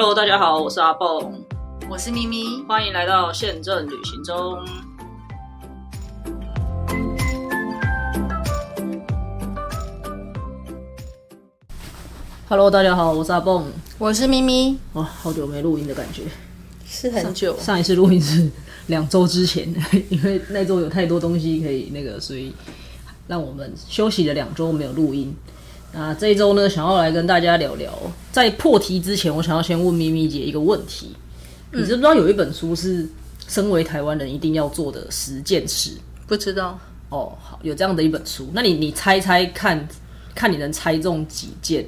Hello，大家好，我是阿蹦，我是咪咪，欢迎来到宪政旅行中。Hello，大家好，我是阿蹦。我是咪咪，哇，好久没录音的感觉。是很久。上一次录音是两周之前，因为那周有太多东西可以那个，所以让我们休息了两周没有录音。那这一周呢，想要来跟大家聊聊。在破题之前，我想要先问咪咪姐一个问题：你知不知道有一本书是身为台湾人一定要做的十件事？不知道哦，好，有这样的一本书。那你你猜猜看，看你能猜中几件？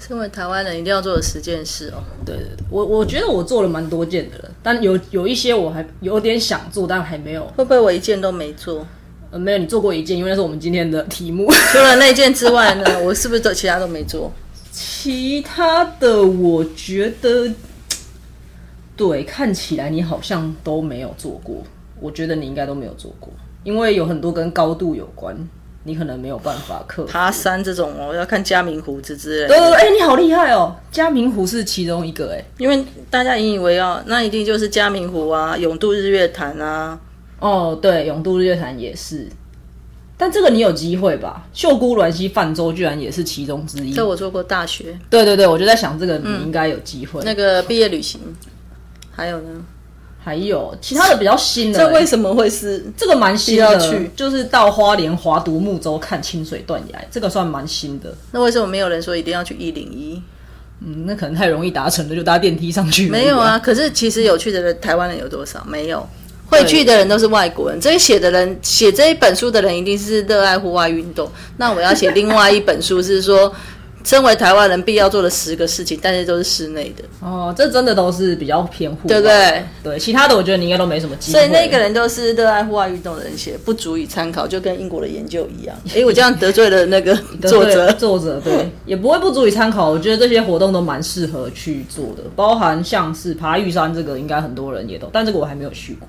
身为台湾人一定要做的十件事哦。对对对，我我觉得我做了蛮多件的了，但有有一些我还有点想做，但还没有。会不会我一件都没做？呃，没有，你做过一件，因为那是我们今天的题目。除了那件之外呢，我是不是都其他都没做？其他的我觉得，对，看起来你好像都没有做过。我觉得你应该都没有做过，因为有很多跟高度有关，你可能没有办法克服。爬山这种哦，要看嘉明湖之之类对对对，哎、你好厉害哦！嘉明湖是其中一个，哎，因为大家引以为傲，那一定就是嘉明湖啊、永渡日月潭啊。哦，对，永渡日月潭也是，但这个你有机会吧？秀姑峦溪泛舟居然也是其中之一。这我做过大学对对对，我就在想这个你应该有机会。那个毕业旅行，还有呢？还有其他的比较新的、这为什么会是？这个蛮新的，要去就是到花莲华独木舟看清水断崖，这个算蛮新的。那为什么没有人说一定要去一零一？嗯，那可能太容易达成了，就搭电梯上去。没有啊，，可是其实有趣的人，台湾人有多少？没有。会去的人都是外国人，这些写的人写这一本书的人一定是热爱户外运动。那我要写另外一本书，是说身为台湾人必要做的十个事情，但是都是室内的，哦，这真的都是比较偏户外，对不对？对，其他的我觉得你应该都没什么机会。所以那个人都是热爱户外运动的人写，不足以参考，就跟英国的研究一样。诶，我这样得罪了那个 作者。作者对，也不会不足以参考。我觉得这些活动都蛮适合去做的，包含像是爬玉山这个，应该很多人也都，但这个我还没有去过。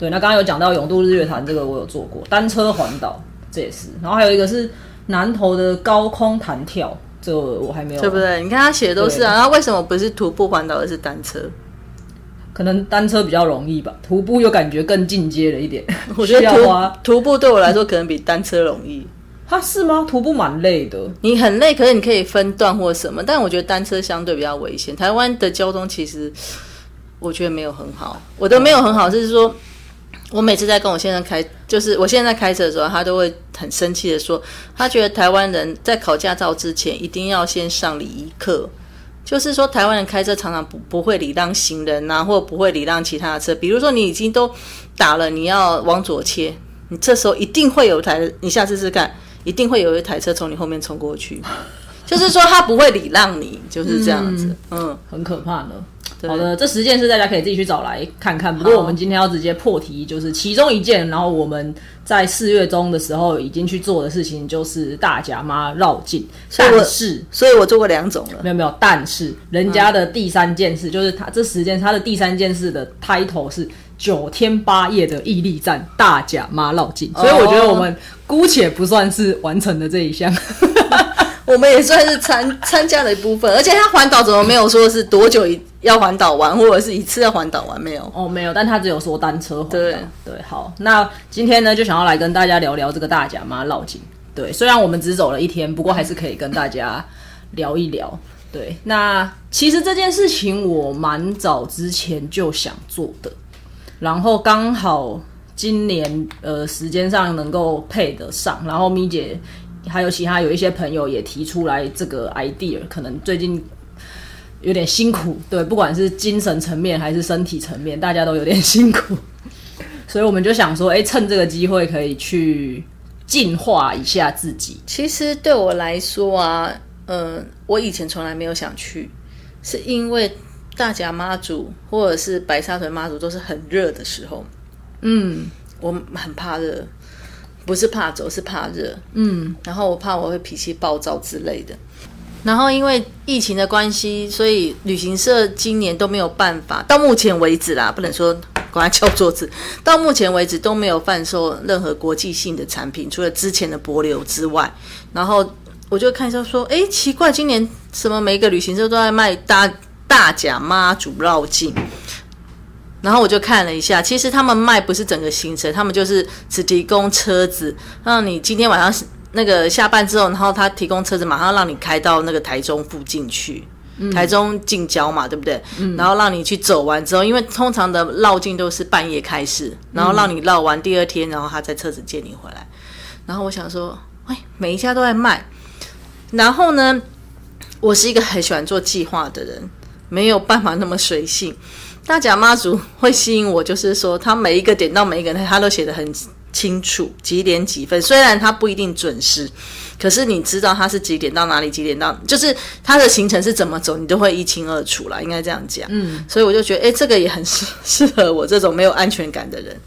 对，那刚刚有讲到永渡日月潭这个我有做过，单车环岛这也是，然后还有一个是南投的高空弹跳，这个我还没有，对不对？你看他写的都是啊，然后为什么不是徒步环岛，而是单车？可能单车比较容易吧，徒步又感觉更进阶了一点，我觉得徒徒步对我来说可能比单车容易。它是吗？徒步蛮累的，你很累，可是你可以分段或什么，但我觉得单车相对比较危险。台湾的交通其实我觉得没有很好，我的没有很好，是说我每次在跟我先生开，就是我现在开车的时候，他都会很生气的说，他觉得台湾人在考驾照之前一定要先上礼仪课。就是说，台湾人开车常常不不会礼让行人呐、或不会礼让其他的车。比如说，你已经都打了，你要往左切，你这时候一定会有一台，你下次试试看，一定会有一台车从你后面冲过去。就是说，他不会礼让你，就是这样子。嗯，很可怕的。好的，这十件事大家可以自己去找来看看。不过我们今天要直接破题，就是其中一件，然后我们在四月中的时候已经去做的事情，就是大甲妈绕境。但是所以我做过两种了。没有没有，但是人家的第三件事，就是他这十件，他的第三件事的 title 是九天八夜的毅力战大甲妈绕境，所以我觉得我们姑且不算是完成的这一项。我们也算是参参加了一部分，而且他环岛怎么没有说是多久一要环岛完，或者是一次要环岛完没有？哦，没有，但他只有说单车环岛。对对，好，那今天呢就想要来跟大家聊聊这个大甲妈绕境。对，虽然我们只走了一天，不过还是可以跟大家聊一聊。对，那其实这件事情我蛮早之前就想做的，然后刚好今年呃时间上能够配得上，然后咪姐还有其他有一些朋友也提出来这个 idea，可能最近有点辛苦，对，不管是精神层面还是身体层面，大家都有点辛苦，所以我们就想说，哎、趁这个机会可以去净化一下自己。其实对我来说啊，嗯、我以前从来没有想去，是因为大甲妈祖或者是白沙屯妈祖都是很热的时候，嗯，我很怕热，不是怕走，是怕热。嗯，然后我怕我会脾气暴躁之类的。然后因为疫情的关系，所以旅行社今年都没有办法，到目前为止啦，不能说赶快敲桌子，到目前为止都没有贩售任何国际性的产品，除了之前的博流之外。然后我就看一下说，哎，奇怪，今年什么每一个旅行社都在卖大大甲妈祖绕境。然后我就看了一下，其实他们卖不是整个行程，他们就是只提供车子，让你今天晚上那个下班之后，然后他提供车子，马上让你开到那个台中附近去，台中近郊嘛，对不对？然后让你去走完之后，因为通常的绕境都是半夜开始，然后让你绕完第二天，然后他在车子接你回来。然后我想说，哎，每一家都在卖。然后呢，我是一个很喜欢做计划的人，没有办法那么随性。大甲妈祖会吸引我，就是说他每一个点到每一个他都写的很清楚，几点几分。虽然他不一定准时，可是你知道他是几点到哪里，几点到，就是他的行程是怎么走，你都会一清二楚啦。应该这样讲。嗯，所以我就觉得，哎，这个也很适适合我这种没有安全感的人。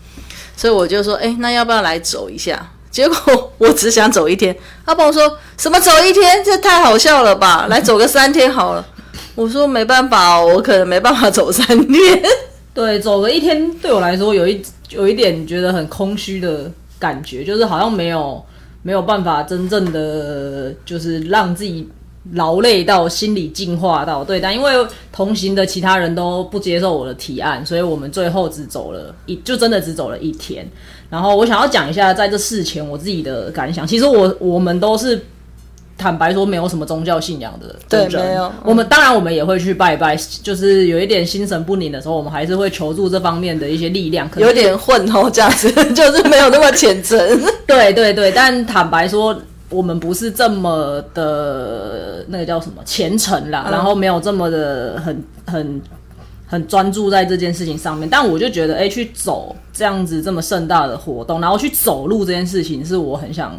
所以我就说，哎，那要不要来走一下？结果我只想走一天。阿宝说什么走一天？这太好笑了吧？来走个三天好了。我说没办法，我可能没办法走三天。对，走了一天对我来说有一有一点觉得很空虚的感觉，就是好像没有没有办法真正的就是让自己劳累到心理进化到。对，但因为同行的其他人都不接受我的提案，所以我们最后只走了一，就真的只走了一天。然后我想要讲一下在这事前我自己的感想。其实我我们都是。坦白说，没有什么宗教信仰的对，没有。我们当然，我们也会去拜拜，就是有一点心神不宁的时候，我们还是会求助这方面的一些力量。有点混哦，这样子 就是没有那么虔诚。对对对，但坦白说，我们不是这么的那个叫什么虔诚啦，然后没有这么的很很很专注在这件事情上面。但我就觉得，哎，去走这样子这么盛大的活动，然后去走路这件事情，是我很想。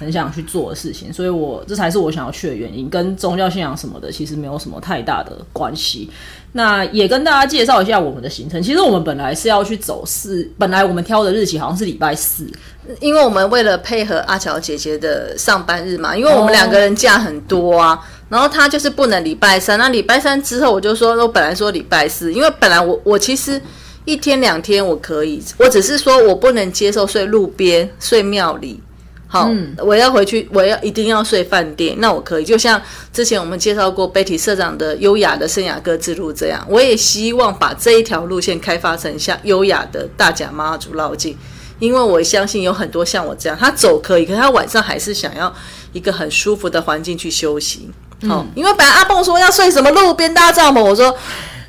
很想去做的事情，所以我这才是我想要去的原因，跟宗教信仰什么的其实没有什么太大的关系。那也跟大家介绍一下我们的行程。其实我们本来是要去走四，本来我们挑的日期好像是礼拜四，因为我们为了配合阿乔姐姐的上班日嘛，因为我们两个人假很多啊，然后她就是不能礼拜三，那礼拜三之后我就说，我本来说礼拜四，因为本来我我其实一天两天我可以，我只是说我不能接受睡路边、睡庙里。好，我要回去，我要一定要睡饭店，那我可以。就像之前我们介绍过 Betty 社长的优雅的圣雅各之路这样，我也希望把这一条路线开发成像优雅的大甲妈祖绕境，因为我相信有很多像我这样，他走可以，可是他晚上还是想要一个很舒服的环境去休息。好，因为本来阿蹦说要睡什么路边搭帐篷，我说。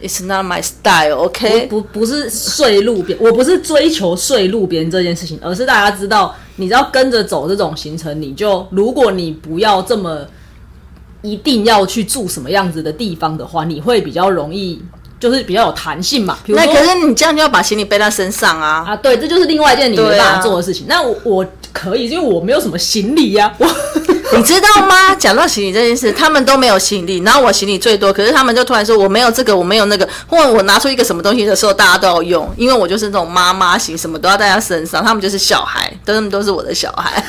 It's not my style, OK？不不是睡路边，我不是追求睡路边这件事情，而是大家知道，你知道跟着走这种行程，你就如果你不要这么一定要去住什么样子的地方的话，你会比较容易，就是比较有弹性嘛。那可是你这样就要把行李背在身上啊！啊，对，这就是另外一件你没办法做的事情。那我我可以，因为我没有什么行李呀，我。你知道吗？讲到行李这件事，他们都没有行李，然后我行李最多，可是他们就突然说我没有这个，我没有那个，或者我拿出一个什么东西的时候，大家都要用，因为我就是那种妈妈型，什么都要带在身上，他们就是小孩，他们都是我的小孩。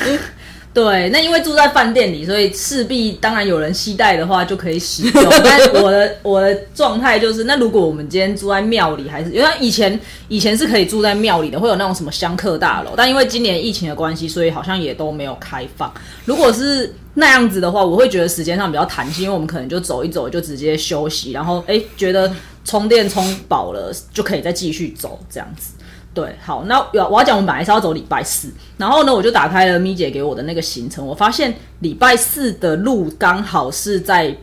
对，那因为住在饭店里，所以势必当然有人携带的话就可以使用。但我的我的状态就是，那如果我们今天住在庙里，还是因为以前以前是可以住在庙里的，会有那种什么香客大楼，但因为今年疫情的关系，所以好像也都没有开放。如果是那样子的话，我会觉得时间上比较弹性，因为我们可能就走一走就直接休息，然后哎觉得充电充饱了就可以再继续走这样子。对，好，那我我要讲，我们本来是要走礼拜四，然后呢，我就打开了咪姐给我的那个行程，我发现礼拜四的路刚好是在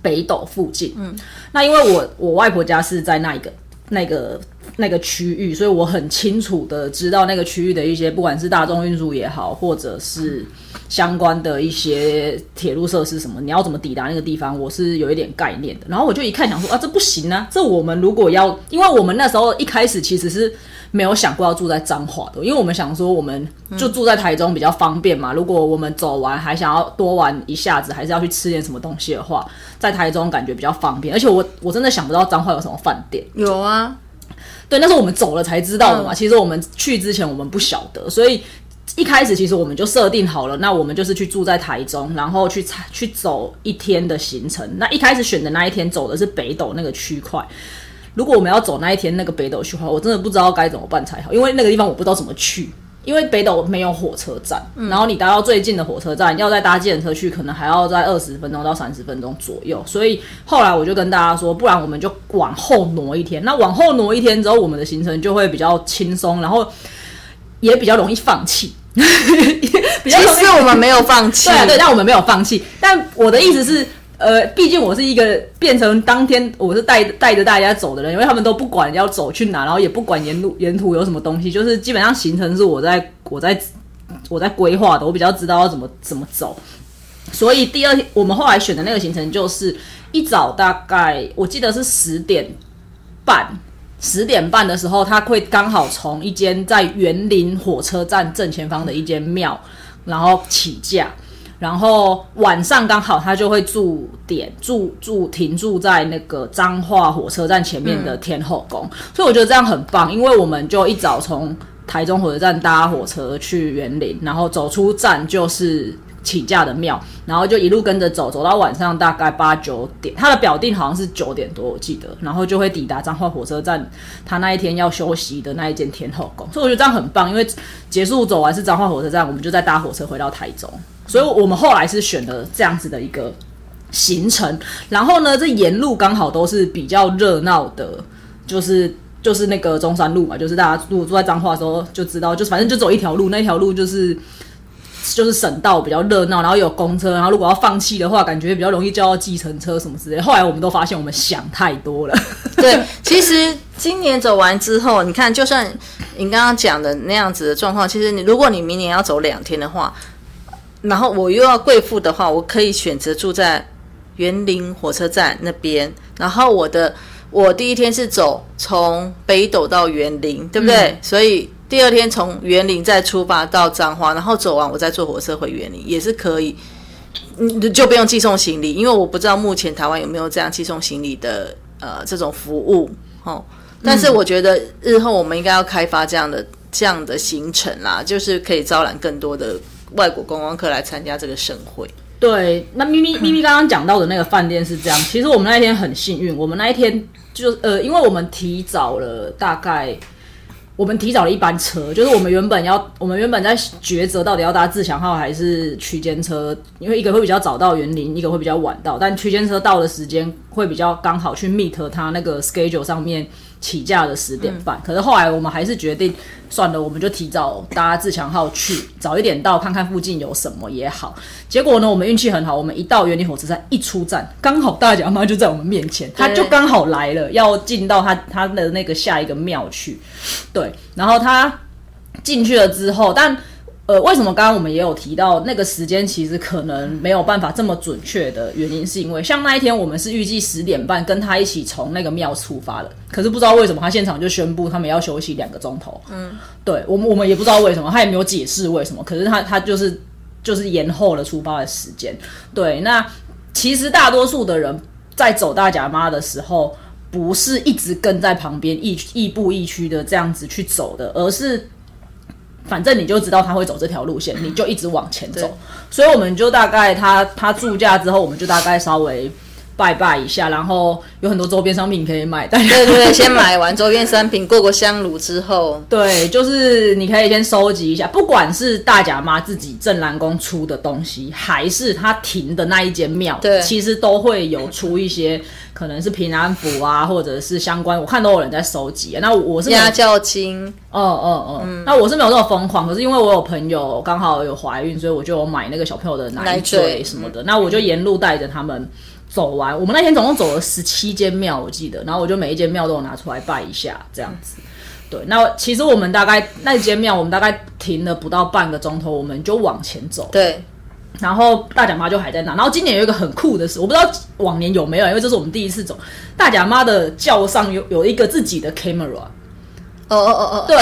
北斗附近。嗯，那因为我我外婆家是在那一个那个那个区域，所以我很清楚的知道那个区域的一些，不管是大众运输也好，或者是相关的一些铁路设施什么，你要怎么抵达那个地方，我是有一点概念的。然后我就一看，想说啊，这不行啊，这我们如果要，因为我们那时候一开始其实是。没有想过要住在彰化的，因为我们想说，我们就住在台中比较方便嘛。如果我们走完还想要多玩一下子，还是要去吃点什么东西的话，在台中感觉比较方便。而且我我真的想不到彰化有什么饭店。有啊，对，那是我们走了才知道的嘛。其实我们去之前我们不晓得，所以一开始其实我们就设定好了，那我们就是去住在台中，然后去去走一天的行程。那一开始选的那一天走的是北斗那个区块。如果我们要走那一天那个北斗区的话，我真的不知道该怎么办才好，因为那个地方我不知道怎么去。因为北斗没有火车站，然后你搭到最近的火车站，要再搭计程车去，可能还要在二十分钟到三十分钟左右。所以后来我就跟大家说，不然我们就往后挪一天。那往后挪一天之后，我们的行程就会比较轻松，然后也比较容易放弃。其实我们没有放弃，对对，但我们没有放弃。但我的意思是。呃，毕竟我是一个变成当天我是带带着大家走的人，因为他们都不管要走去哪，然后也不管沿路沿途有什么东西，就是基本上行程是我在我在我在规划的，我比较知道要怎么怎么走。所以第二天我们后来选的那个行程就是一早大概我记得是十点半，十点半的时候，他会刚好从一间在园林火车站正前方的一间庙，然后起驾。然后晚上刚好他就会住点住住停住在那个彰化火车站前面的天后宫，所以我觉得这样很棒，因为我们就一早从台中火车站搭火车去园林，然后走出站就是请假的庙，然后就一路跟着走，走到晚上大概八九点，他的表定好像是九点多我记得，然后就会抵达彰化火车站，他那一天要休息的那一间天后宫，所以我觉得这样很棒，因为结束走完是彰化火车站，我们就再搭火车回到台中。所以，我们后来是选的这样子的一个行程。然后呢，这沿路刚好都是比较热闹的，就是就是那个中山路嘛，就是大家如果住在彰化的时候就知道，就反正就走一条路，那条路就是就是省道比较热闹，然后有公车，然后如果要放弃的话，感觉比较容易叫到计程车什么之类。后来我们都发现我们想太多了。对，其实今年走完之后，你看，就算你刚刚讲的那样子的状况，其实你如果你明年要走两天的话。然后我又要贵妇的话，我可以选择住在园林火车站那边。然后我的我第一天是走从北斗到园林，对不对？所以第二天从园林再出发到彰化，然后走完我再坐火车回园林也是可以。嗯，就不用寄送行李，因为我不知道目前台湾有没有这样寄送行李的呃这种服务哦。但是我觉得日后我们应该要开发这样的这样的行程啦，就是可以招揽更多的。外国观光客来参加这个盛会，对。那咪咪咪咪刚刚讲到的那个饭店是这样，其实我们那一天很幸运，我们那一天就呃，因为我们提早了大概，我们提早了一班车，就是我们原本要，我们原本在抉择到底要搭自强号还是区间车，因为一个会比较早到园林，一个会比较晚到，但区间车到的时间会比较刚好去 meet 他那个 schedule 上面。起价的十点半，可是后来我们还是决定算了，我们就提早搭自强号去，早一点到看看附近有什么也好。结果呢，我们运气很好，我们一到园林火车站一出站，刚好大脚妈就在我们面前，他就刚好来了，要进到他他的那个下一个庙去。对，然后他进去了之后，但。呃，为什么刚刚我们也有提到那个时间其实可能没有办法这么准确的原因，是因为像那一天我们是预计十点半跟他一起从那个庙出发的，可是不知道为什么他现场就宣布他们要休息两个钟头。嗯，对我们我们也不知道为什么，他也没有解释为什么，可是他他就是就是延后了出发的时间。对，那其实大多数的人在走大甲妈的时候，不是一直跟在旁边亦亦步亦趋的这样子去走的，而是。反正你就知道他会走这条路线，你就一直往前走。所以我们就大概他他住家之后，我们就大概稍微拜拜一下，然后有很多周边商品可以买。对对对，先买完周边商品，过过香炉之后，对，就是你可以先收集一下，不管是大甲妈自己镇南宫出的东西，还是他停的那一间庙，对，其实都会有出一些。可能是平安符啊，或者是相关，我看都有人在收集。那我是压轿金，哦哦哦，那我是没有那么疯狂，可是因为我有朋友刚好有怀孕，所以我就买那个小朋友的奶嘴什么的。那我就沿路带着他们走完。我们那天总共走了十七间庙，我记得。然后我就每一间庙都有拿出来拜一下，这样子。对，那其实我们大概那间庙，我们大概停了不到半个钟头，我们就往前走。对。然后大甲妈就还在那。然后今年有一个很酷的事，我不知道往年有没有，因为这是我们第一次走。大甲妈的轿上有有一个自己的 camera。哦哦哦哦，对，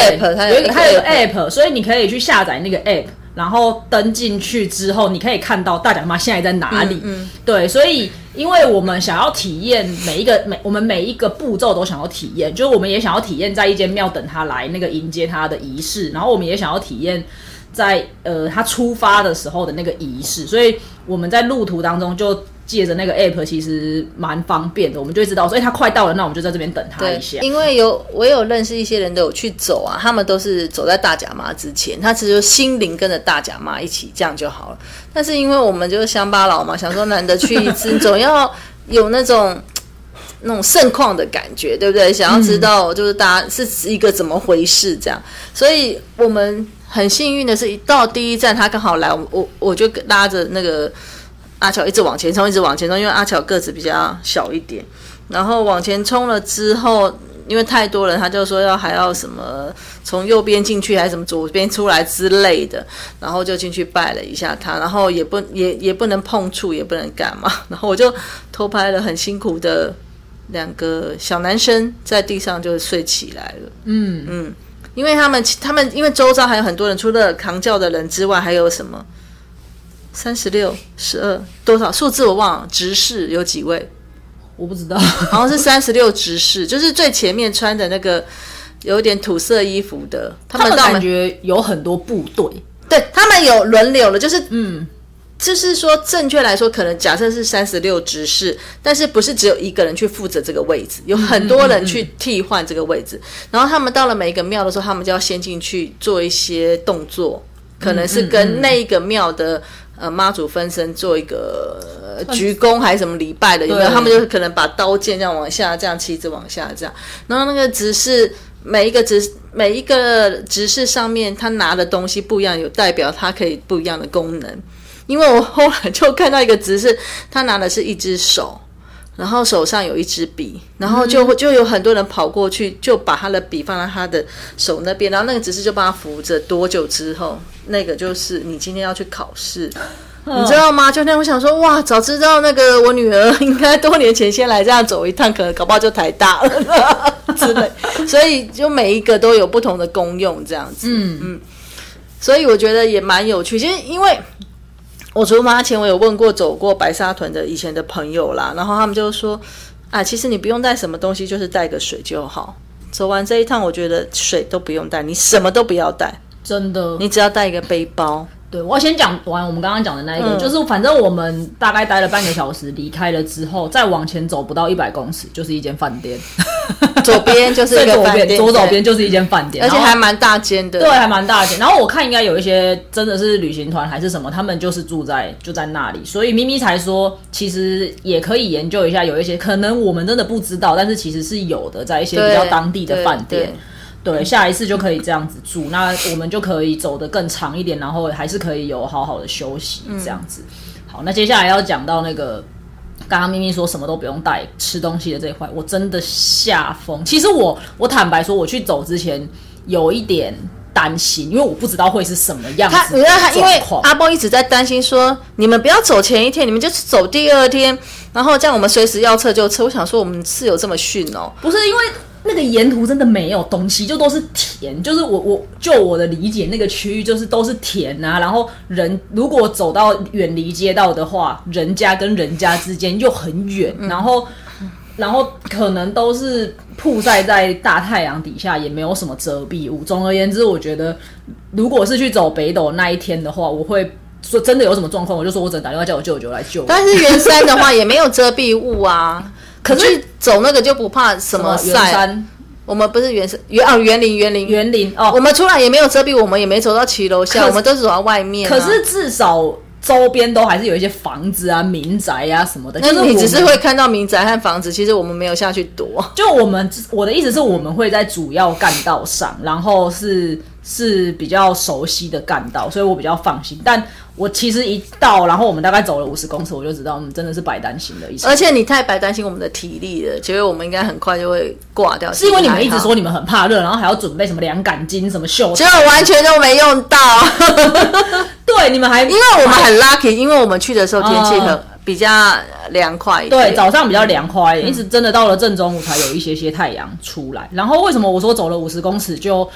有一个它有个 app，所以你可以去下载那个 app，然后登进去之后，你可以看到大甲妈现在在哪里。嗯，对，所以因为我们想要体验每一个每我们每一个步骤都想要体验，就是我们也想要体验在一间庙等他来那个迎接他的仪式，然后我们也想要体验。在呃，他出发的时候的那个仪式，所以我们在路途当中就借着那个 app 其实蛮方便的，我们就会知道，所以他快到了，那我们就在这边等他一下。，因为有我有认识一些人都有去走啊，他们都是走在大甲妈之前，他其实心灵跟着大甲妈一起这样就好了。但是因为我们就是乡巴佬嘛，想说难得去一次，总要有那种。那种盛况的感觉，对不对？想要知道就是大家是一个怎么回事这样，所以我们很幸运的是，一到第一站他刚好来，我我我就拉着那个阿乔一直往前冲，一直往前冲，因为阿乔个子比较小一点，然后往前冲了之后，因为太多人，他就说要还要什么从右边进去，还是什么左边出来之类的，然后就进去拜了一下他，然后也不也也不能碰触，也不能干嘛，然后我就偷拍了很辛苦的两个小男生在地上就睡起来了，嗯嗯，因为他们他们因为周遭还有很多人，除了扛轿的人之外，还有什么？三十六、十二多少？数字我忘了，执事有几位？我不知道，好像是三十六执事，就是最前面穿的那个有点土色衣服的，他们感觉有很多部队，对他们有轮流了，就是嗯，就是说正确来说，可能假设是三十六执事，但是不是只有一个人去负责这个位置，有很多人去替换这个位置，然后他们到了每一个庙的时候，他们就要先进去做一些动作，可能是跟那一个庙的。呃，妈祖分身做一个、呃鞠躬还是什么礼拜的，有没有？他们就是可能把刀剑这样往下，这样旗子往下这样，然后那个执事每一个执每一个执事上面他拿的东西不一样，有代表他可以不一样的功能。因为我后来就看到一个执事，他拿的是一只手，然后手上有一支笔，然后就会就有很多人跑过去，就把他的笔放在他的手那边，然后那个执事就帮他扶着。多久之后，那个就是你今天要去考试。你知道吗？就那样，我想说，哇，早知道那个我女儿应该多年前先来这样走一趟，可能搞不好就台大了 之类。所以就每一个都有不同的功用，这样子。嗯嗯。所以我觉得也蛮有趣，其实因为我出发前我有问过走过白沙屯的以前的朋友啦，然后他们就说，啊，其实你不用带什么东西，就是带个水就好。走完这一趟，我觉得水都不用带，你什么都不要带，真的。你只要带一个背包。对，我要先讲完我们刚刚讲的那一个，嗯就是反正我们大概待了半个小时，离开了之后，再往前走不到一百公尺，就是一间饭店。左边就是在一个 左边，饭店，左手边就是一间饭店，而且还蛮大间的。对，还蛮大间。然后我看应该有一些真的是旅行团还是什么，他们就是住在就在那里，所以咪咪才说，其实也可以研究一下，有一些可能我们真的不知道，但是其实是有的，在一些，比较当地的对饭店。对对，下一次就可以这样子住，那我们就可以走得更长一点，然后还是可以有好好的休息这样子。好，那接下来要讲到那个刚刚咪咪说什么都不用带吃东西的这一块，我真的吓疯。其实我我坦白说，我去走之前有一点担心，因为我不知道会是什么样子因为阿波一直在担心说，你们不要走前一天，你们就走第二天，然后这样我们随时要撤就撤。我想说，我们是有这么训哦？不是因为那个沿途真的没有东西，就都是田，就是我我就我的理解，那个区域就是都是田啊，然后人如果走到远离街道的话，人家跟人家之间又很远，然后。然后可能都是曝晒在大太阳底下，也没有什么遮蔽物。总而言之，我觉得如果是去走北斗那一天的话，我会说真的有什么状况，我就说我只能打电话叫我舅舅来救我。但是圆山的话也没有遮蔽物啊，可是走那个就不怕什么圆晒。山、我们不是圆山圆啊园林园林园林哦，我们出来也没有遮蔽，我们也没走到骑楼下，我们都是走到外面、啊。可是至少周边都还是有一些房子啊、民宅啊什么的。就是你只是会看到民宅和房子，其实我们没有下去躲。就我们我的意思是我们会在主要干道上，然后是是比较熟悉的干道，所以我比较放心。但我其实一到，然后我们大概走了五十公尺，我就知道，嗯，真的是白担心的意思。而且你太白担心我们的体力了，觉得我们应该很快就会挂掉。是因为你们一直说你们很怕热，然后还要准备什么凉感巾、什么袖结果完全都没用到，对，你们还因因为我们很 lucky，因为我们去的时候天气比较凉快一点。对，早上比较凉快一点，一直真的到了正中午才有一些些太阳出来。然后为什么我说走了五十公尺就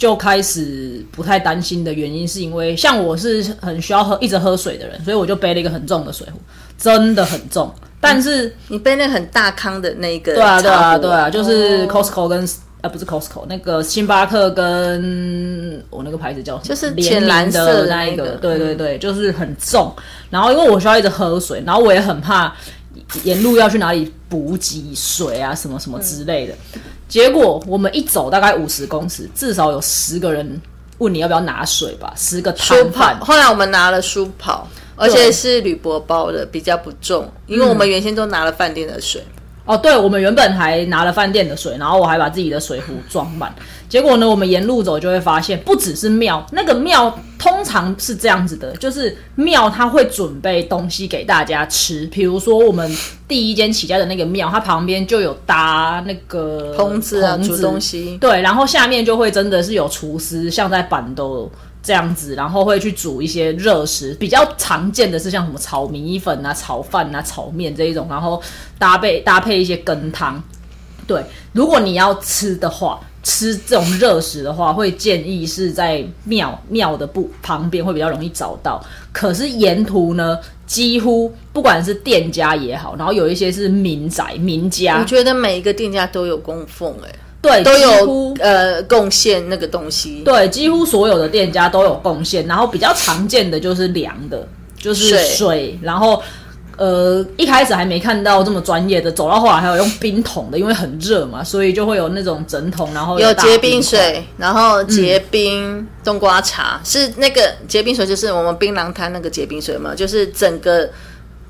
就开始不太担心的原因，是因为像我是很需要喝一直喝水的人，所以我就背了一个很重的水壶，真的很重。但是，你背那个很大康的那个，对啊，对啊，对啊，就是哦。Costco 跟呃不是 Costco 那个星巴克跟我那个牌子叫就是浅蓝色的那一个。对对对，就是很重。然后因为我需要一直喝水，然后我也很怕沿路要去哪里补给水啊什么什么之类的。结果我们一走大概五十公尺，至少有十个人问你要不要拿水吧，十个书跑摊贩。。后来我们拿了书跑，而且是铝箔包的，比较不重，因为我们原先都拿了饭店的水。哦，对，我们原本还拿了饭店的水，然后我还把自己的水壶装满。结果呢，我们沿路走就会发现，不只是庙，那个庙通常是这样子的，就是庙它会准备东西给大家吃，比如说我们第一间起家的那个庙，它旁边就有搭那个棚子啊煮东西对，然后下面就会真的是有厨师，像在板豆。这样子，然后会去煮一些热食，比较常见的是像什么炒米粉啊、炒饭啊、炒面这一种，然后搭配搭配一些羹汤。对，如果你要吃的话，吃这种热食的话，会建议是在庙庙的不旁边会比较容易找到。可是沿途呢，几乎不管是店家也好，然后有一些是民宅民家我家，觉得每一个店家都有供奉、哎，对，都有呃贡献那个东西。对，几乎所有的店家都有贡献，然后比较常见的就是凉的，就是水水，然后。呃，一开始还没看到这么专业的，走到后来还有用冰桶的，因为很热嘛，所以就会有那种整桶，然后有结冰水，然后结冰冬瓜茶、是那个结冰水，就是我们槟榔摊那个结冰水嘛，就是整个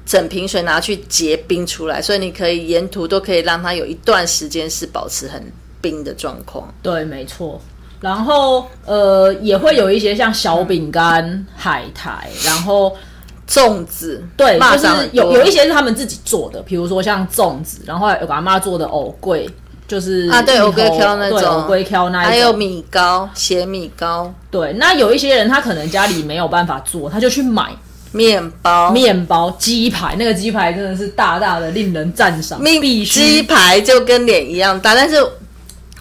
整瓶水拿去结冰出来，所以你可以沿途都可以让它有一段时间是保持很冰的状况。对，没错。然后呃，也会有一些像小饼干、海苔，然后粽子，对，就是有有一些是他们自己做的，比如说像粽子，然后还有个阿妈做的藕桂，就是啊对藕桂挑那对种。藕桂挑那一种，还有米糕、咸米糕、对。那有一些人他可能家里没有办法做，他就去买面包、面包、鸡排，那个鸡排真的是大大的令人赞赏，面必鸡排就跟脸一样大，但是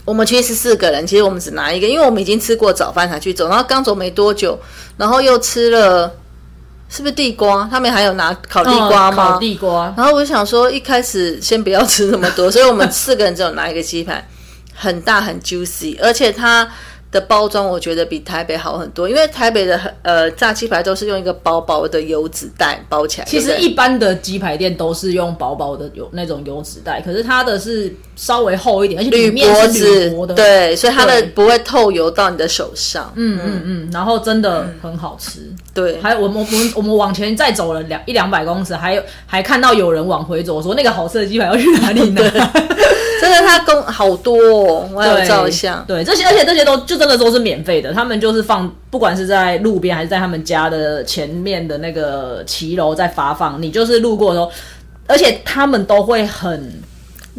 我们其实四个人，其实我们只拿一个，因为我们已经吃过早饭才去走，然后刚走没多久，然后又吃了是不是地瓜？他们还有拿烤地瓜嗯吗？烤地瓜，然后我就想说，一开始先不要吃那么多，所以我们四个人只有拿一个鸡排，很大很 juicy，而且它的包装我觉得比台北好很多，因为台北的呃炸鸡排都是用一个薄薄的油纸袋包起来，其实一般的鸡排店都是用薄薄的油那种油纸袋，可是它的是稍微厚一点，而且里铝面是箔纸对，所以它的不会透油到你的手上。嗯嗯嗯，然后真的很好吃。对，还有我们我们我们往前再走了两一两百公尺，还有还看到有人往回走，说那个好吃的鸡排要去哪里拿？真的他供好多哦，我还有照相。对，这些而且这些都就真的都是免费的，他们就是放，不管是在路边还是在他们家的前面的那个骑楼在发放，你就是路过的时候，而且他们都会很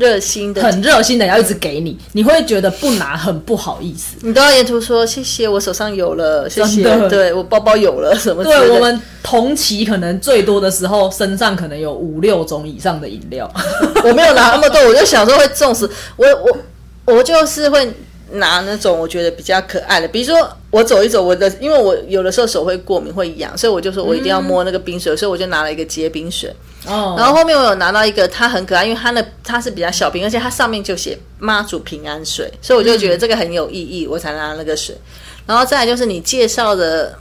热心的，很热心的要一直给你，你会觉得不拿很不好意思。你都要沿途说谢谢，我手上有了，谢谢，对我包包有了什么之类的？对我们同期可能最多的时候，身上可能有五六种以上的饮料。我没有拿那么多，我就想说会重视我，我我就是会拿那种我觉得比较可爱的，比如说我走一走，我的因为我有的时候手会过敏会痒，所以我就说我一定要摸那个冰水，所以我就拿了一个结冰水。哦，然后后面我有拿到一个，它很可爱，因为它的它是比较小瓶，而且它上面就写妈祖平安水，所以我就觉得这个很有意义，我才拿那个水。然后再来就是你介绍的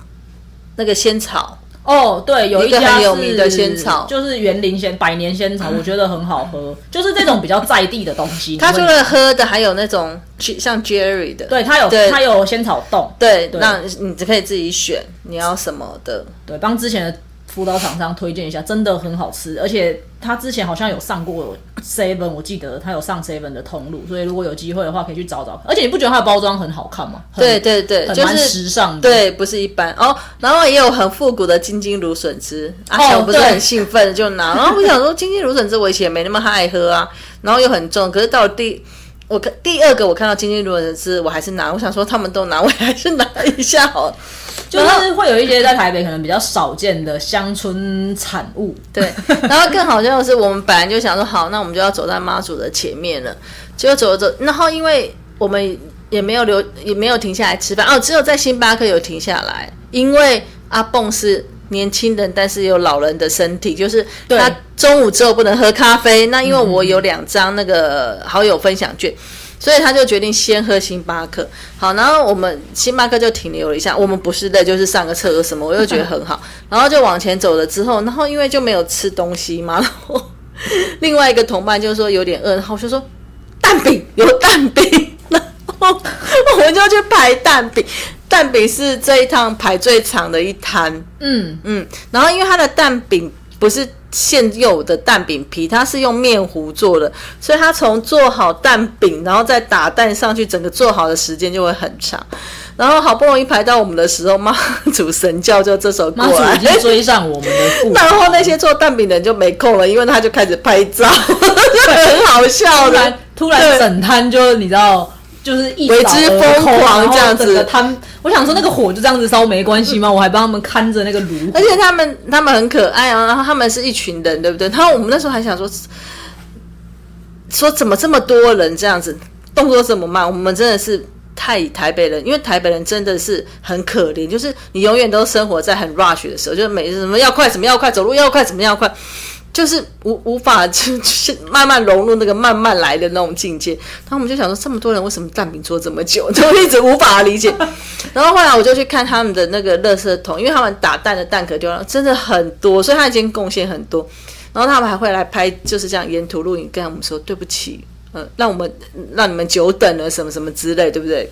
那个仙草，哦，对，有一个家很有名的仙草就是园林仙百年仙草，我觉得很好喝，就是这种比较在地的东西。它除了喝的，还有那种像 Jerry 的，对它有对它有仙草冻，对，那你只可以自己选你要什么的。对，帮之前的辅导厂商推荐一下，真的很好吃，而且他之前好像有上过 Seven，我记得他有上 Seven 的通路，所以如果有机会的话，可以去找找。而且你不觉得它的包装很好看吗？对对对，就是时尚的。对，不是一般哦。然后也有很复古的金金芦笋汁，阿哦对小不是很兴奋就拿，然后我想说金金芦笋汁我以前也没那么爱喝啊，然后又很重，可是到了第我看第二个我看到金金芦笋汁，我还是拿，我想说他们都拿，我还是拿一下好了。就是会有一些在台北可能比较少见的乡村产物。对，然后更好笑的是，我们本来就想说，好，那我们就要走在妈祖的前面了。结果走着走，然后因为我们也没有留，也没有停下来吃饭，哦，只有在星巴克有停下来，因为阿蹦是年轻人，但是有老人的身体，就是他中午之后不能喝咖啡。那因为我有两张那个好友分享券。所以他就决定先喝星巴克。好，然后我们星巴克就停留了一下，我们不是的，就是上个厕所什么，我又觉得很好，然后就往前走了之后，然后因为就没有吃东西嘛，然后另外一个同伴就说有点饿，然后我就说蛋饼有蛋饼，然后我们就去排蛋饼。蛋饼是这一趟排最长的一摊，嗯，嗯，然后因为它的蛋饼不是现有的蛋饼皮，它是用面糊做的，所以它从做好蛋饼，然后再打蛋上去，整个做好的时间就会很长。然后好不容易排到我们的时候，妈祖神教就这时候过妈祖来已，经追上我们的步然后那些做蛋饼的人就没空了，因为他就开始拍照，就很好笑的突然。突然整摊就你知道，就是一为之疯狂这样子他们，我想说那个火就这样子烧没关系吗？我还帮他们看着那个炉而且他们他们很可爱啊，然后他们是一群人，对不对？然后我们那时候还想说，说怎么这么多人这样子，动作这么慢？我们真的是太台北人，因为台北人真的是很可怜，就是你永远都生活在很 rush 的时候，就是每次什么要快，什么要快，走路要快，怎么要快。就是无无法就是 慢慢融入那个慢慢来的那种境界，然后我们就想说，这么多人为什么蛋饼做这么久，就一直无法理解。然后后来我就去看他们的那个垃圾桶，因为他们打蛋的蛋壳丢了真的很多，所以他已经贡献很多。然后他们还会来拍，就是这样沿途录影，跟我们说对不起，呃，让我们让你们久等了，什么什么之类，对不对？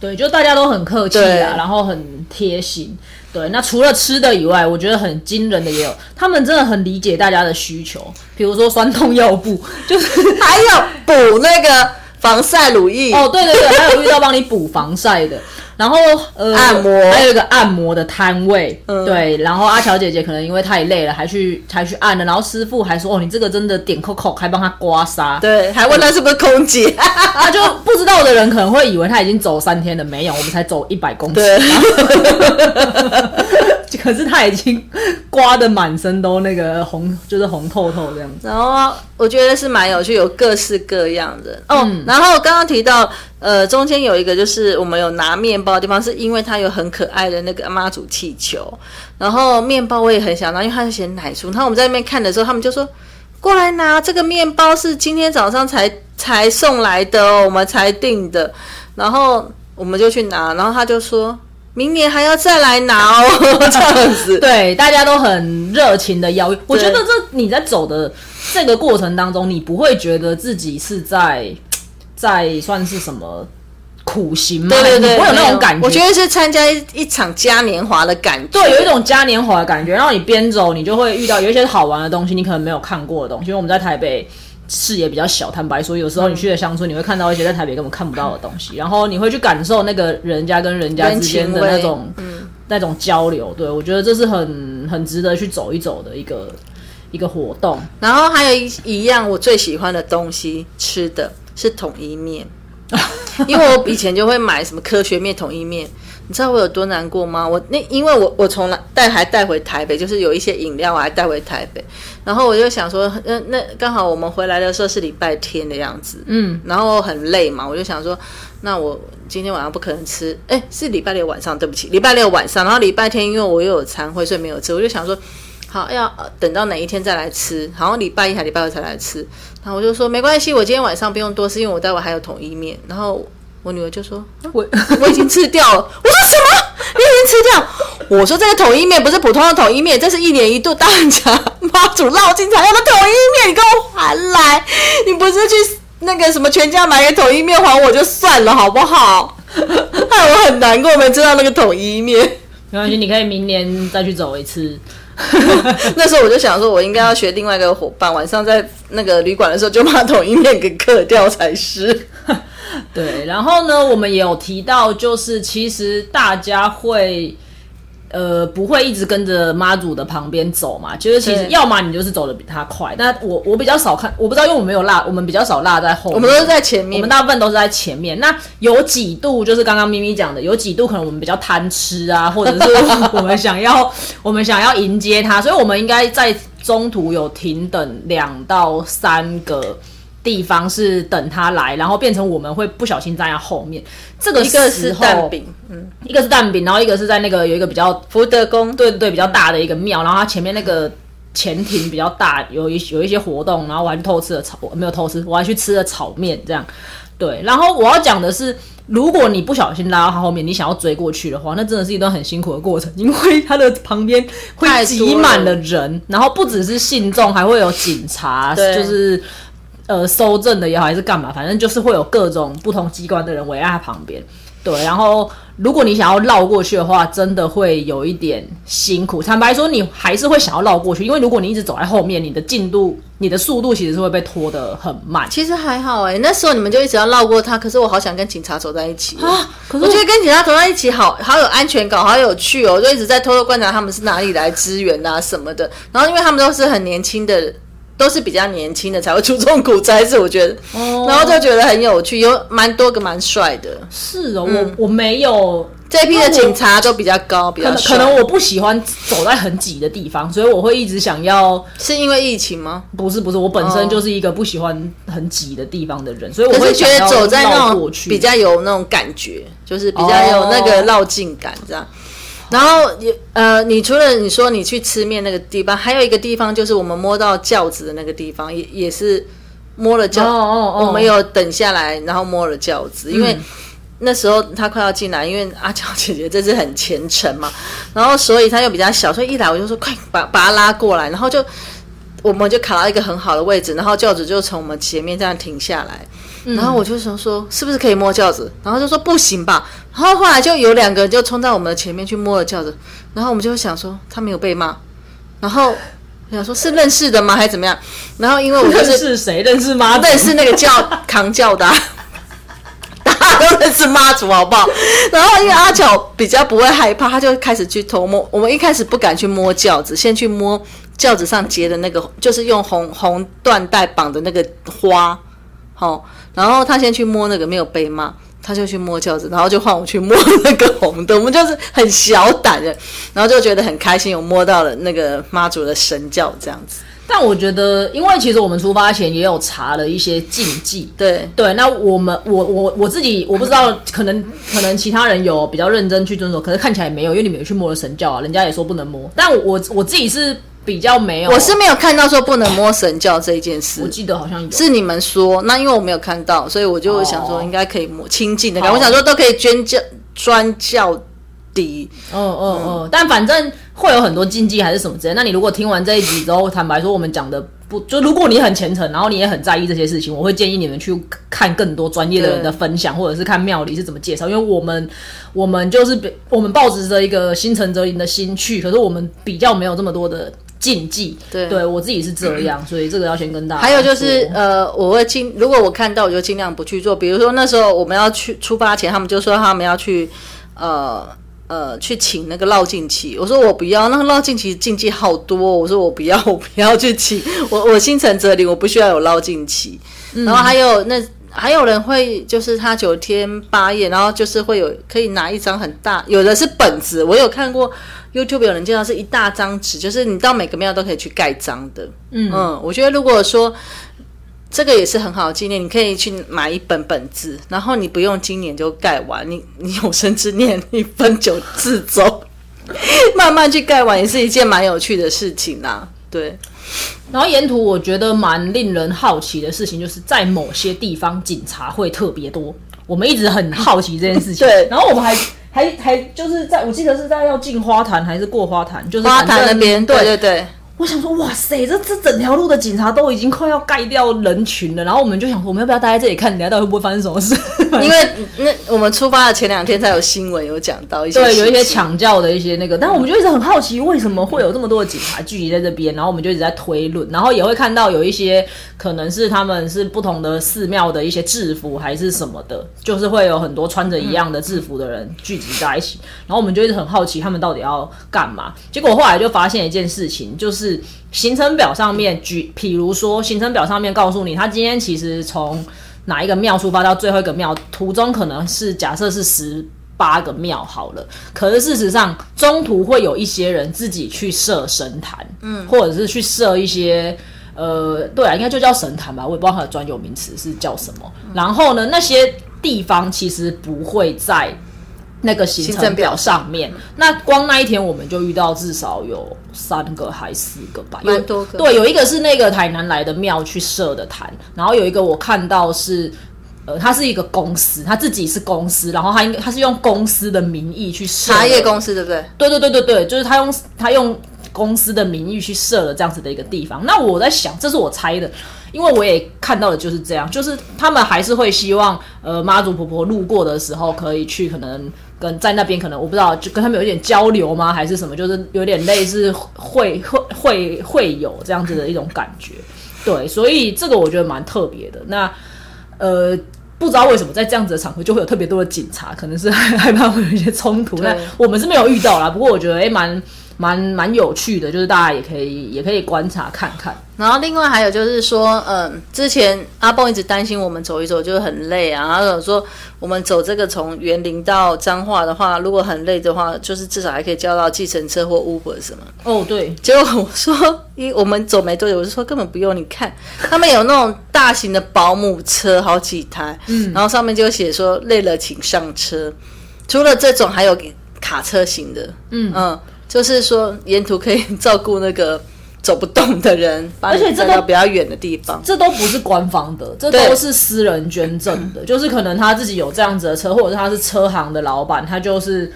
对，就大家都很客气啊，然后很贴心。对，那除了吃的以外，我觉得很惊人的也有，他们真的很理解大家的需求，比如说酸痛药布，就是还有补那个防晒乳液，哦，对对对，还有遇到帮你补防晒的，然后呃，按摩。还有一个按摩的摊位，对，然后阿乔姐姐可能因为太累了，还去还去按了，然后师傅还说哦，你这个真的点扣扣，还帮他刮痧，对，还问他是不是空姐，他就不知道的人可能会以为他已经走三天了，没有，我们才走一百公尺，对，可是他已经刮的满身都那个红，就是红透透这样子。然后我觉得是蛮有趣，有各式各样的哦。嗯然后刚刚提到，呃，中间有一个就是我们有拿面包的地方，是因为它有很可爱的那个妈祖气球。然后面包我也很想拿，因为它是写奶酥。然后我们在那边看的时候，他们就说过来拿这个面包是今天早上才才送来的哦，我们才订的。然后我们就去拿，然后他就说明年还要再来拿哦，这样子。对，大家都很热情的邀约。我觉得这你在走的这个过程当中，你不会觉得自己是在在算是什么苦行吗？对对对，你不会有那种感觉。我觉得是参加一一场嘉年华的感觉。对，有一种嘉年华的感觉。然后你边走，你就会遇到有一些好玩的东西，你可能没有看过的东西。因为我们在台北视野比较小，坦白说，有时候你去了乡村，你会看到一些在台北根本看不到的东西。然后你会去感受那个人家跟人家之间的那种、那种交流。对我觉得这是很很值得去走一走的一个一个活动。然后还有一一样我最喜欢的东西，吃的是统一面，因为我以前就会买什么科学面、统一面。你知道我有多难过吗？我那因为我我从来带还带回台北，就是有一些饮料我还带回台北，然后我就想说，那那刚好我们回来的时候是礼拜天的样子，嗯，然后很累嘛，我就想说，那我今天晚上不可能吃，哎，是礼拜六晚上，对不起，礼拜六晚上，然后礼拜天因为我又有餐会，所以没有吃，我就想说，好要呃等到哪一天再来吃，好像礼拜一还礼拜二才来吃，然后我就说没关系，我今天晚上不用多吃，因为我待会还有统一面，然后我女儿就说，啊我我已经吃掉了，我说什么？你已经吃掉？我说这个统一面不是普通的统一面，这是一年一度大家 妈祖绕境才有的统一面，你给我还来！你不是去那个什么全家买个统一面还我就算了，好不好？害我很难过，没吃到那个统一面。没关系，你可以明年再去走一次。那时候我就想说，我应该要学另外一个伙伴，晚上在那个旅馆的时候就把统一面给刻掉才是。对，然后呢，我们也有提到，就是其实大家会。呃，不会一直跟着妈祖的旁边走嘛？就是其实要么你就是走的比他快，但我我比较少看，我不知道，因为我没有落，我们比较少落在后面，我们都是在前面我们，大部分都是在前面。那有几度就是刚刚咪咪讲的，有几度可能我们比较贪吃啊，或者是 我们想要我们想要迎接他，所以我们应该在中途有停等两到三个地方是等他来，然后变成我们会不小心站在后面。这个一个是蛋，饼，嗯，一个是蛋饼，然后一个是在那个有一个比较福德宫，对对比较大的一个庙，然后它前面那个前庭比较大，有一有一些活动，然后我还去偷吃了炒，没有偷吃，我还去吃了炒面这样。对，然后我要讲的是，如果你不小心拉到他后面，你想要追过去的话，那真的是一段很辛苦的过程，因为他的旁边会挤满了人，然后不只是信众，还会有警察，就是呃搜证的也好，还是干嘛，反正就是会有各种不同机关的人围在他旁边。对，然后如果你想要绕过去的话，真的会有一点辛苦。坦白说，你还是会想要绕过去，因为如果你一直走在后面，你的进度、你的速度其实是会被拖得很慢。其实还好哎、那时候你们就一直要绕过他，可是我好想跟警察走在一起啊可是我觉得跟警察走在一起好好有安全感，好有趣哦，我就一直在偷偷观察他们是哪里来支援啊什么的。然后因为他们都是很年轻的，都是比较年轻的才会出这种股灾，是我觉得，哦然后就觉得很有趣，有蛮多个蛮帅的。是哦，我我没有这批的警察都比较高，比较可能我不喜欢走在很挤的地方，所以我会一直想要。是因为疫情吗？不是不是，我本身就是一个不喜欢很挤的地方的人，所以我会觉得走在那种比较有那种感觉，就是比较有那个绕境感这样。然后也呃，你除了你说你去吃面那个地方，还有一个地方就是我们摸到轿子的那个地方，也也是摸了轿，哦哦哦我们有等下来，然后摸了轿子，因为。那时候他快要进来，因为阿娇姐姐这次很虔诚嘛，然后所以他又比较小，所以一来我就说快把把他拉过来，然后就我们就卡到一个很好的位置，然后轿子就从我们前面这样停下来，然后我就想说是不是可以摸轿子，然后就说不行吧，然后后来就有两个人就冲到我们的前面去摸了轿子，然后我们就想说他没有被骂，然后我想说是认识的吗还是怎么样，然后因为我就认是识谁？认识妈祖？认识那个叫扛轿的啊、大家都认识妈祖好不好？然后因为阿巧比较不会害怕，他就开始去偷摸。我们一开始不敢去摸轿子，先去摸轿子上结的那个，就是用红红缎带绑的那个花。好、然后他先去摸那个，没有被骂。他就去摸轿子，然后就换我去摸那个红的，我们就是很小胆的，然后就觉得很开心，有摸到了那个妈祖的神教这样子。但我觉得，因为其实我们出发前也有查了一些禁忌，对，对，那我们我我我自己我不知道，可能可能其他人有比较认真去遵守，可是看起来没有，因为你们有去摸了神教啊，人家也说不能摸，但我我自己是比较没有，我是没有看到说不能摸神教这一件事。我，记得好像有，是你们说，那因为我没有看到，所以我就想说哦应该可以摸亲近的感觉。我想说都可以捐教专教底，嗯嗯嗯，但反正会有很多禁忌还是什么之类。那你如果听完这一集之后，坦白说我们讲的不就如果你很虔诚，然后你也很在意这些事情，我会建议你们去看更多专业的人的分享，或者是看庙里是怎么介绍，因为我们我们就是比我们抱着着一个心诚则灵的心去，可是我们比较没有这么多的禁忌。对对我自己是这样，所以这个要先跟大家。还有就是呃，我会尽如果我看到，我就尽量不去做。比如说那时候我们要去出发前，他们就说他们要去呃。呃，去请那个绕境旗，我说我不要，那个绕境旗禁忌好多，我说我不要，我不要去请，我我心诚则灵，我不需要有绕境旗。然后还有那还有人会就是他九天八夜，然后就是会有可以拿一张很大，有的是本子，我有看过 YouTube 有人介绍是一大张纸，就是你到每个庙都可以去盖章的。嗯嗯，我觉得如果说这个也是很好的纪念，你可以去买一本本子，然后你不用今年就盖完，你 你有生之年你分九次走，慢慢去盖完也是一件蛮有趣的事情啦。对，然后沿途我觉得蛮令人好奇的事情，就是在某些地方警察会特别多，我们一直很好奇这件事情。对然后我们还还还就是在我记得是在要进花坛还是过花坛，就是花坛那边，对对对对，我想说，哇塞，这这整条路的警察都已经快要盖掉人群了，然后我们就想说，我们要不要待在这里看，人家到底会不会发生什么事？因为那我们出发的前两天才有新闻有讲到一些，对，有一些。抢教的一些那个，但我们就一直很好奇，为什么会有这么多的警察聚集在这边？然后我们就一直在推论，然后也会看到有一些可能是他们是不同的寺庙的一些制服还是什么的，就是会有很多穿着一样的制服的人聚集在一起，然后我们就一直很好奇他们到底要干嘛。结果后来就发现一件事情，就是行程表上面举，譬如说行程表上面告诉你，他今天其实从哪一个庙出发到最后一个庙，途中可能是假设是十八个庙好了，可是事实上中途会有一些人自己去设神坛，嗯，或者是去设一些。呃，对啊，应该就叫神坛吧，我也不知道它的专有名词是叫什么。然后呢，那些地方其实不会在那个行程表上面。那光那一天我们就遇到至少有三个还四个吧，有蛮多个对，有一个是那个台南来的庙去设的坛，然后有一个我看到是呃，他是一个公司，他自己是公司，然后他应该他是用公司的名义去设茶叶公司对不对？对对对对对，就是他用他用公司的名义去设了这样子的一个地方。那我在想，这是我猜的，因为我也看到的就是这样，就是他们还是会希望呃妈祖婆婆路过的时候可以去可能。跟在那边可能我不知道，就跟他们有点交流吗，还是什么？就是有点类似会会会会有这样子的一种感觉，对，所以这个我觉得蛮特别的。那呃，不知道为什么在这样子的场合就会有特别多的警察，可能是 害怕会有一些冲突。那我们是没有遇到啦，不过我觉得诶蛮。蛮蛮有趣的，就是大家也可以也可以观察看看。然后另外还有就是说，嗯，之前阿蹦一直担心我们走一走就是很累啊，然后说我们走这个从园林到彰化的话，如果很累的话，就是至少还可以叫到计程车或 Uber 什么。哦，对。结果我说，因我们走没多久，我就说根本不用，你看他们有那种大型的保姆车，好几台，嗯，然后上面就写说累了请上车。除了这种，还有卡车型的，嗯嗯。就是说，沿途可以照顾那个走不动的人，而且这个比较远的地方，这都不是官方的，这都是私人捐赠的。就是可能他自己有这样子的车，或者是他是车行的老板，他就是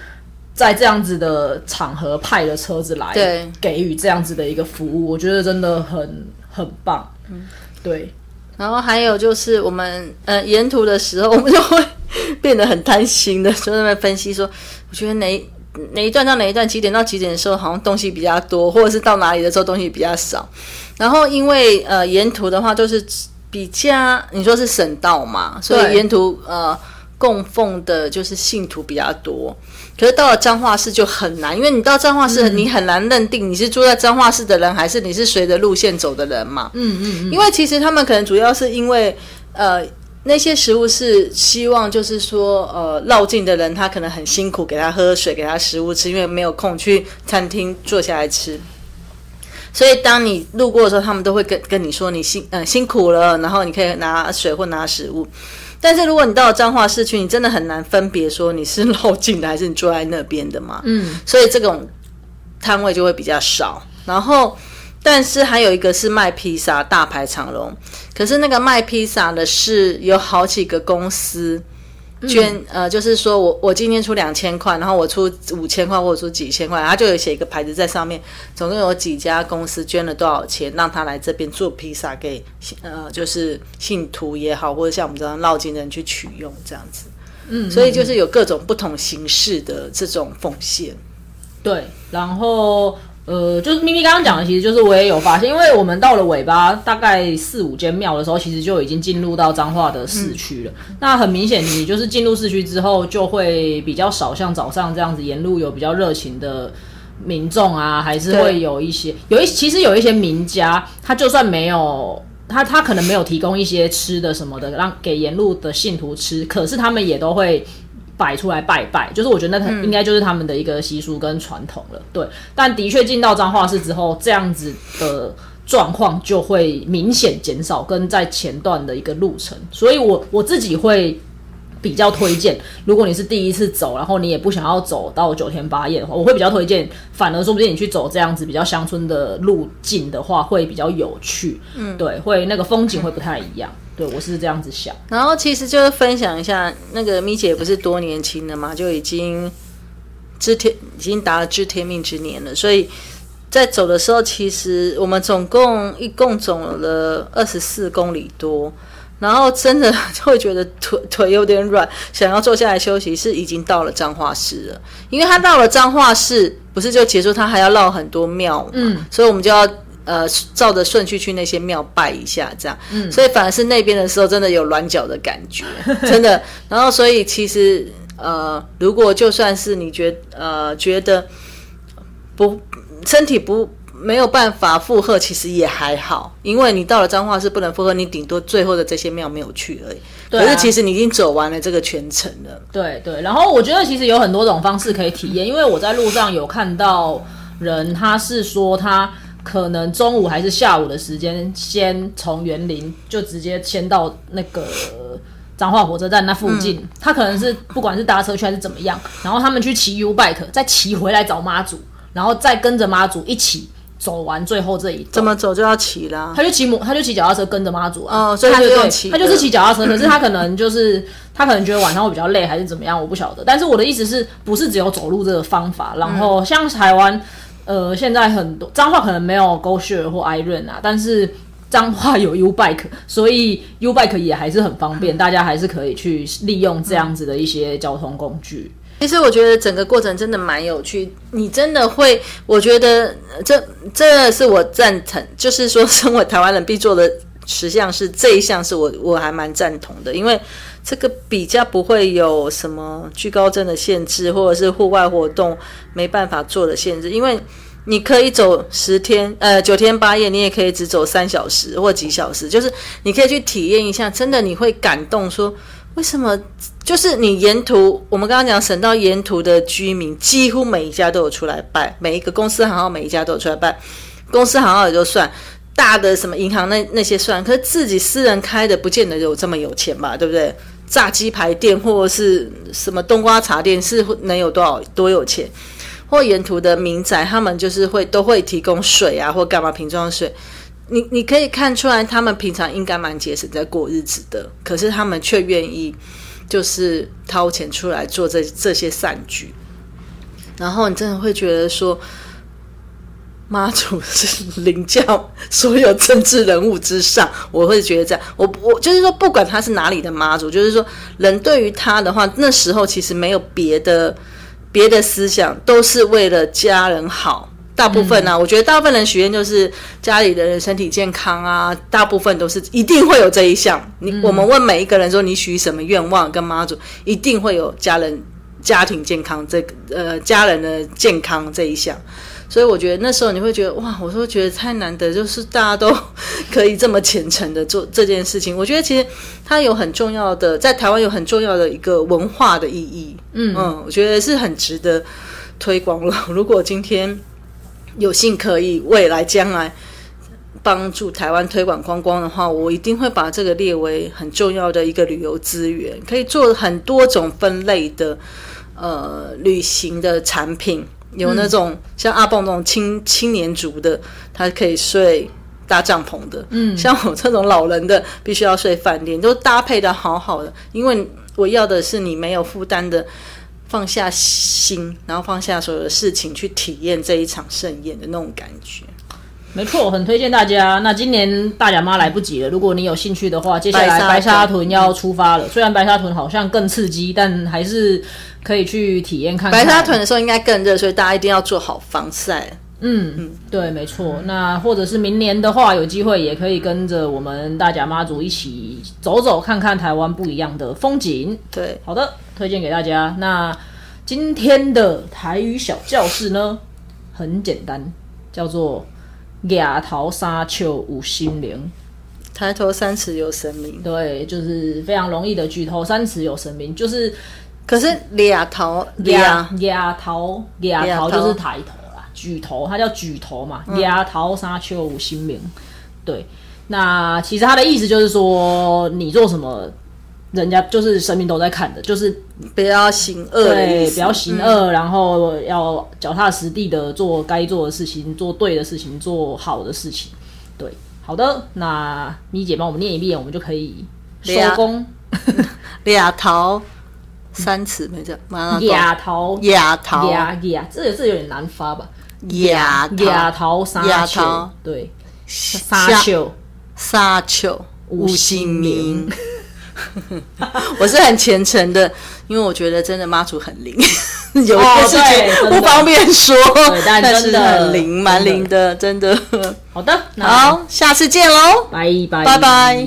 在这样子的场合派的车子来，对，给予这样子的一个服务，我觉得真的很很棒。嗯，对。然后还有就是我们呃沿途的时候，我们就会 变得很贪心的，就在那分析说，我觉得哪。哪一段到哪一段，几点到几点的时候，好像东西比较多，或者是到哪里的时候东西比较少。然后因为呃沿途的话都是比较，你说是省道嘛，所以沿途呃供奉的就是信徒比较多。可是到了彰化市就很难，因为你到彰化市，你很难认定你是住在彰化市的人，还是你是随着路线走的人嘛。嗯嗯嗯。因为其实他们可能主要是因为呃。那些食物是希望，就是说，呃，绕境的人他可能很辛苦，给他喝水，给他食物吃，因为没有空去餐厅坐下来吃。所以当你路过的时候，他们都会跟跟你说你辛呃辛苦了，然后你可以拿水或拿食物。但是如果你到了彰化市区，你真的很难分别说你是 绕境的还是你坐在那边的嘛。嗯，所以这种摊位就会比较少。然后。但是还有一个是卖披萨，大排长龙。可是那个卖披萨的是有好几个公司捐，呃，就是说我我今天出两千块，然后我出五千块或者出几千块，他就有写一个牌子在上面，总共有几家公司捐了多少钱，让他来这边做披萨给呃，就是信徒也好，或者像我们这样绕境的人去取用这样子。嗯，所以就是有各种不同形式的这种奉献。对，然后。呃，就是咪咪刚刚讲的，其实就是我也有发现，因为我们到了尾巴大概四五间庙的时候，其实就已经进入到彰化的市区了。那很明显，你就是进入市区之后，就会比较少像早上这样子沿路有比较热情的民众啊，还是会有一些有一其实有一些名家，他就算没有他他可能没有提供一些吃的什么的让给沿路的信徒吃，可是他们也都会。摆出来拜拜，就是我觉得那应该就是他们的一个习俗跟传统了。对，但的确进到彰化市之后，这样子的状况就会明显减少，跟在前段的一个路程。所以我我自己会比较推荐，如果你是第一次走，然后你也不想要走到九天八夜的话，我会比较推荐，反而说不定你去走这样子比较乡村的路径的话，会比较有趣。嗯，对，会那个风景会不太一样。对，我是这样子想。然后其实就是分享一下，那个咪姐不是多年轻了嘛，就已经知天已经达了知天命之年了。所以在走的时候，其实我们总共一共走了二十四公里多，然后真的会觉得腿腿有点软，想要坐下来休息。是已经到了彰化市了，因为他到了彰化市，不是就结束，他还要绕很多庙嘛，所以我们就要。呃，照着顺序去那些庙拜一下，这样，嗯，所以反而是那边的时候，真的有软脚的感觉，真的。然后，所以其实，呃，如果就算是你觉呃觉得不身体不没有办法负荷，其实也还好，因为你到了彰化是不能负荷，你顶多最后的这些庙没有去而已。可是其实你已经走完了这个全程了。对对。然后我觉得其实有很多种方式可以体验，因为我在路上有看到人，他是说他。可能中午还是下午的时间，先从园林就直接先到那个彰化火车站那附近。他可能是不管是搭车去还是怎么样，然后他们去骑 U bike，再骑回来找妈祖，然后再跟着妈祖一起走完最后这一段。怎么走就要骑啦。他就骑摩，他就骑脚踏车跟着妈祖啊。哦所以他就骑他就是骑脚踏车，可是他可能就是他可能觉得晚上会比较累，还是怎么样，我不晓得。但是我的意思是不是只有走路这个方法？然后像台湾，呃，现在很多脏话可能没有 Go Share 或 Iron 啊，但是脏话有 U Bike，所以 U Bike 也还是很方便，大家还是可以去利用这样子的一些交通工具。其实我觉得整个过程真的蛮有趣，你真的会，我觉得呃这这是我赞成，就是说身为台湾人必做的十项是这一项是我我还蛮赞同的，因为这个比较不会有什么居高症的限制，或者是户外活动没办法做的限制，因为你可以走十天呃九天八夜，你也可以只走三小时或几小时，就是你可以去体验一下，真的你会感动说。为什么？就是你沿途，我们刚刚讲省道沿途的居民，几乎每一家都有出来拜，每一个公司行号每一家都有出来拜。公司行号也就算，大的什么银行那那些算，可是自己私人开的，不见得有这么有钱吧？对不对？炸鸡排店或者是什么冬瓜茶店，是能有多少多有钱？或沿途的民宅，他们就是会都会提供水啊，或干嘛瓶装水。你你可以看出来，他们平常应该蛮节省在过日子的，可是他们却愿意就是掏钱出来做这这些善举，然后你真的会觉得说，妈祖是凌驾所有政治人物之上，我会觉得这样。我我就是说，不管他是哪里的妈祖，就是说，人对于他的话，那时候其实没有别的别的思想，都是为了家人好。大部分呢、啊，我觉得大部分人许愿就是家里的人身体健康啊，大部分都是一定会有这一项。你、我们问每一个人说你许什么愿望，跟妈祖一定会有家人家庭健康这个呃家人的健康这一项。所以我觉得那时候你会觉得哇，我说觉得太难得，就是大家都 可以这么虔诚的做这件事情。我觉得其实它有很重要的，在台湾有很重要的一个文化的意义。嗯嗯，我觉得是很值得推广了。如果今天有幸可以未来将来帮助台湾推广观光的话，我一定会把这个列为很重要的一个旅游资源，可以做很多种分类的呃旅行的产品。有那种、像阿蹦那种青青年族的，他可以睡搭帐篷的。嗯，像我这种老人的，必须要睡饭店，都搭配的好好的。因为我要的是你没有负担的，放下心，然后放下所有的事情，去体验这一场盛宴的那种感觉。没错，很推荐大家。那今年大甲妈来不及了，如果你有兴趣的话，接下来白沙屯要出发了。虽然白沙屯好像更刺激，但还是可以去体验看看。白沙屯的时候应该更热，所以大家一定要做好防晒。嗯，对，没错。那或者是明年的话，有机会也可以跟着我们大甲妈祖一起走走，看看台湾不一样的风景。对，好的，推荐给大家。那今天的台语小教室呢，很简单，叫做“亚头沙丘五心灵”。抬头三尺有神明。对，就是非常容易的举头三尺有神明，就是可是俩头亚俩亚头亚亚头头就是抬头啦，举头它叫举头嘛，亚头沙丘五心明。对，那其实它的意思就是说，你做什么，人家就是神明都在看的，就是不要行恶对，不要行恶，然后要脚踏实地的做该做的事情，做对的事情，做好的事情。对，好的，那咪姐帮我们念一遍，我们就可以收工。俩头三尺没这马上亚头 俩头亚亚，这个这有点难发吧？俩亚头头沙丘。对，沙下丘。沙丘。五五姓姓名名。我是很虔诚的，因为我觉得真的妈祖很灵，有哦些事情不方便说，但但是很灵，蛮灵的，真的。好的，那好，下次见喽。拜拜拜拜